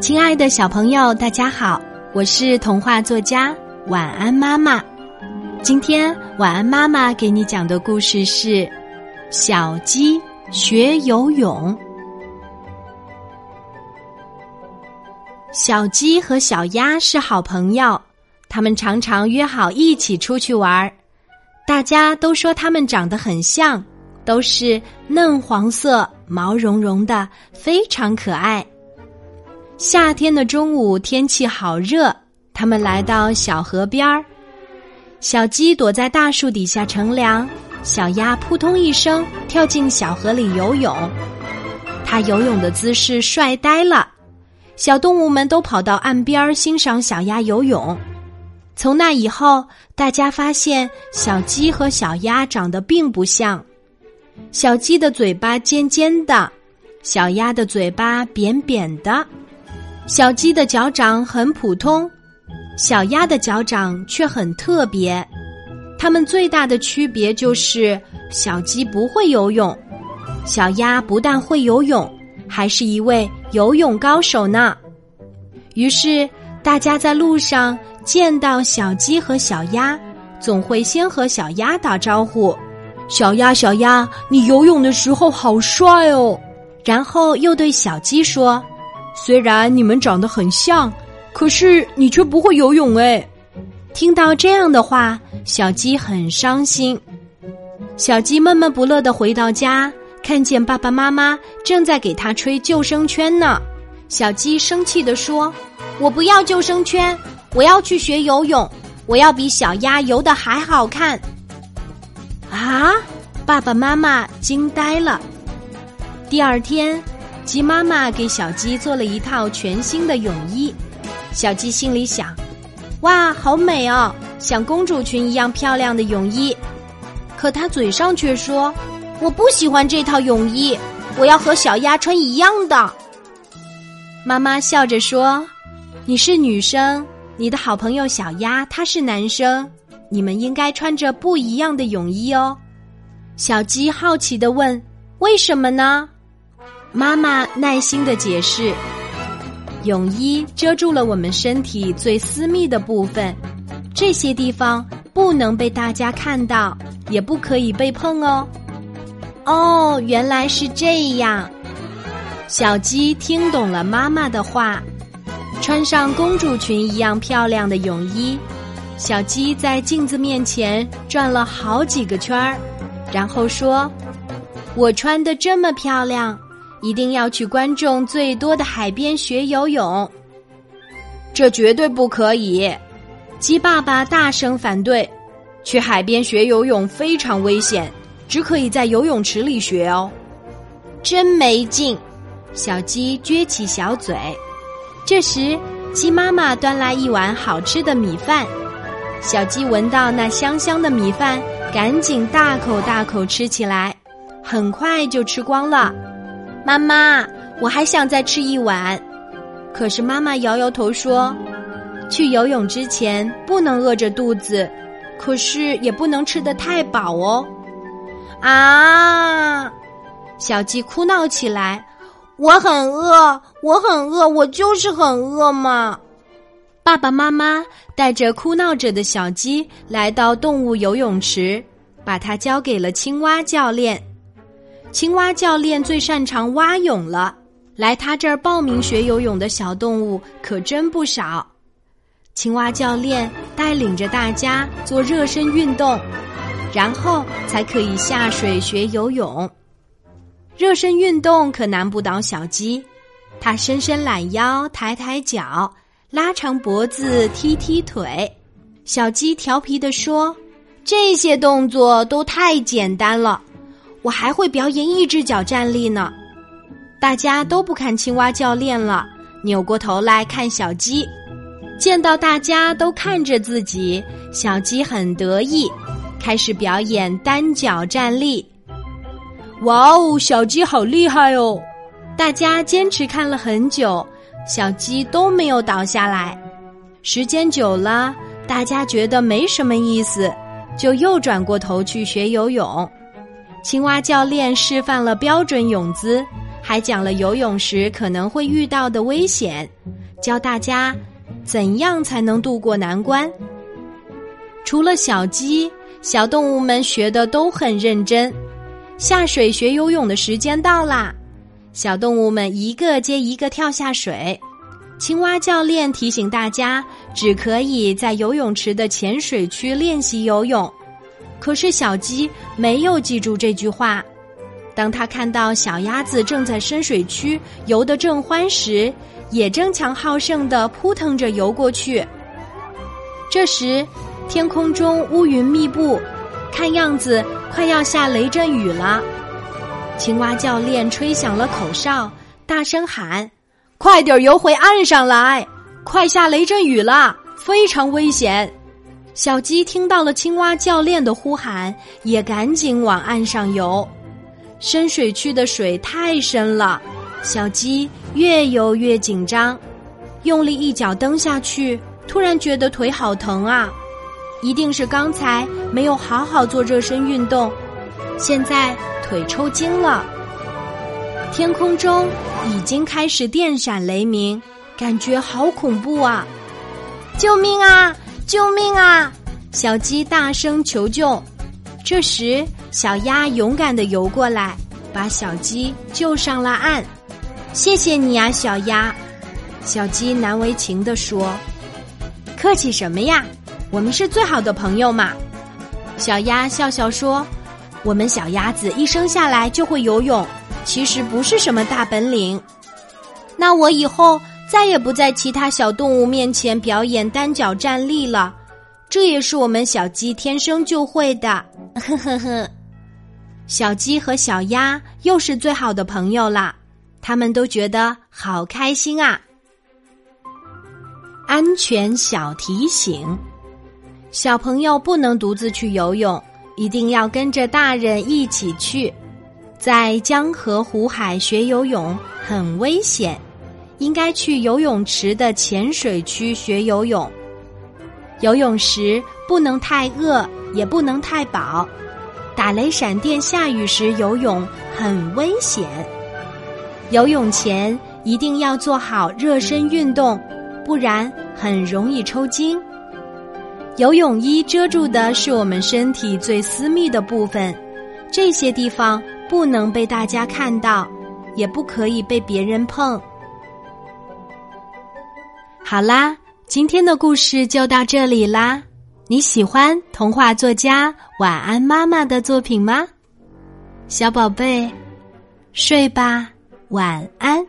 亲爱的小朋友，大家好，我是童话作家晚安妈妈。今天晚安妈妈给你讲的故事是《小鸡学游泳》。小鸡和小鸭是好朋友，他们常常约好一起出去玩儿。大家都说它们长得很像，都是嫩黄色、毛茸茸的，非常可爱。夏天的中午，天气好热，他们来到小河边儿。小鸡躲在大树底下乘凉，小鸭扑通一声跳进小河里游泳。它游泳的姿势帅呆了，小动物们都跑到岸边欣赏小鸭游泳。从那以后，大家发现小鸡和小鸭长得并不像。小鸡的嘴巴尖尖的，小鸭的嘴巴扁扁的。小鸡的脚掌很普通，小鸭的脚掌却很特别。它们最大的区别就是小鸡不会游泳，小鸭不但会游泳，还是一位游泳高手呢。于是，大家在路上。见到小鸡和小鸭，总会先和小鸭打招呼：“小鸭，小鸭，你游泳的时候好帅哦。”然后又对小鸡说：“虽然你们长得很像，可是你却不会游泳哎。”听到这样的话，小鸡很伤心。小鸡闷闷不乐的回到家，看见爸爸妈妈正在给他吹救生圈呢。小鸡生气的说：“我不要救生圈。”我要去学游泳，我要比小鸭游的还好看。啊！爸爸妈妈惊呆了。第二天，鸡妈妈给小鸡做了一套全新的泳衣。小鸡心里想：哇，好美哦，像公主裙一样漂亮的泳衣。可它嘴上却说：我不喜欢这套泳衣，我要和小鸭穿一样的。妈妈笑着说：“你是女生。”你的好朋友小鸭，他是男生，你们应该穿着不一样的泳衣哦。小鸡好奇的问：“为什么呢？”妈妈耐心的解释：“泳衣遮住了我们身体最私密的部分，这些地方不能被大家看到，也不可以被碰哦。”哦，原来是这样。小鸡听懂了妈妈的话。穿上公主裙一样漂亮的泳衣，小鸡在镜子面前转了好几个圈儿，然后说：“我穿的这么漂亮，一定要去观众最多的海边学游泳。”这绝对不可以！鸡爸爸大声反对：“去海边学游泳非常危险，只可以在游泳池里学哦。”真没劲！小鸡撅起小嘴。这时，鸡妈妈端来一碗好吃的米饭，小鸡闻到那香香的米饭，赶紧大口大口吃起来，很快就吃光了。妈妈，我还想再吃一碗，可是妈妈摇摇头说：“去游泳之前不能饿着肚子，可是也不能吃得太饱哦。”啊！小鸡哭闹起来。我很饿，我很饿，我就是很饿嘛！爸爸妈妈带着哭闹着的小鸡来到动物游泳池，把它交给了青蛙教练。青蛙教练最擅长蛙泳了，来他这儿报名学游泳的小动物可真不少。青蛙教练带领着大家做热身运动，然后才可以下水学游泳。热身运动可难不倒小鸡，它伸伸懒腰，抬抬脚，拉长脖子，踢踢腿。小鸡调皮地说：“这些动作都太简单了，我还会表演一只脚站立呢。”大家都不看青蛙教练了，扭过头来看小鸡。见到大家都看着自己，小鸡很得意，开始表演单脚站立。哇哦，小鸡好厉害哦！大家坚持看了很久，小鸡都没有倒下来。时间久了，大家觉得没什么意思，就又转过头去学游泳。青蛙教练示范了标准泳姿，还讲了游泳时可能会遇到的危险，教大家怎样才能渡过难关。除了小鸡，小动物们学的都很认真。下水学游泳的时间到啦，小动物们一个接一个跳下水。青蛙教练提醒大家，只可以在游泳池的浅水区练习游泳。可是小鸡没有记住这句话。当他看到小鸭子正在深水区游得正欢时，也争强好胜地扑腾着游过去。这时，天空中乌云密布，看样子快要下雷阵雨了。青蛙教练吹响了口哨，大声喊：“快点游回岸上来！快下雷阵雨了，非常危险！”小鸡听到了青蛙教练的呼喊，也赶紧往岸上游。深水区的水太深了，小鸡越游越紧张，用力一脚蹬下去，突然觉得腿好疼啊！一定是刚才没有好好做热身运动，现在腿抽筋了。天空中已经开始电闪雷鸣，感觉好恐怖啊！救命啊！救命啊！小鸡大声求救。这时，小鸭勇敢的游过来，把小鸡救上了岸。谢谢你呀，小鸭。小鸡难为情的说：“客气什么呀？我们是最好的朋友嘛。”小鸭笑笑说：“我们小鸭子一生下来就会游泳，其实不是什么大本领。那我以后再也不在其他小动物面前表演单脚站立了。这也是我们小鸡天生就会的。”呵呵呵，小鸡和小鸭又是最好的朋友啦，他们都觉得好开心啊！安全小提醒：小朋友不能独自去游泳，一定要跟着大人一起去。在江河湖海学游泳很危险，应该去游泳池的浅水区学游泳。游泳时不能太饿。也不能太饱，打雷闪电、下雨时游泳很危险。游泳前一定要做好热身运动，不然很容易抽筋。游泳衣遮住的是我们身体最私密的部分，这些地方不能被大家看到，也不可以被别人碰。好啦，今天的故事就到这里啦。你喜欢童话作家晚安妈妈的作品吗？小宝贝，睡吧，晚安。